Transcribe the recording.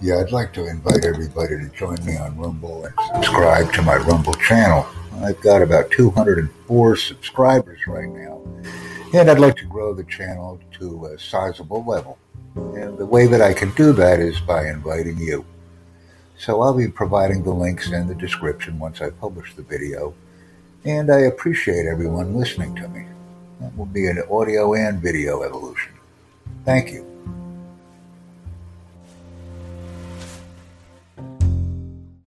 Yeah, I'd like to invite everybody to join me on Rumble and subscribe to my Rumble channel. I've got about 204 subscribers right now, and I'd like to grow the channel to a sizable level. And the way that I can do that is by inviting you. So I'll be providing the links in the description once I publish the video, and I appreciate everyone listening to me. That will be an audio and video evolution. Thank you.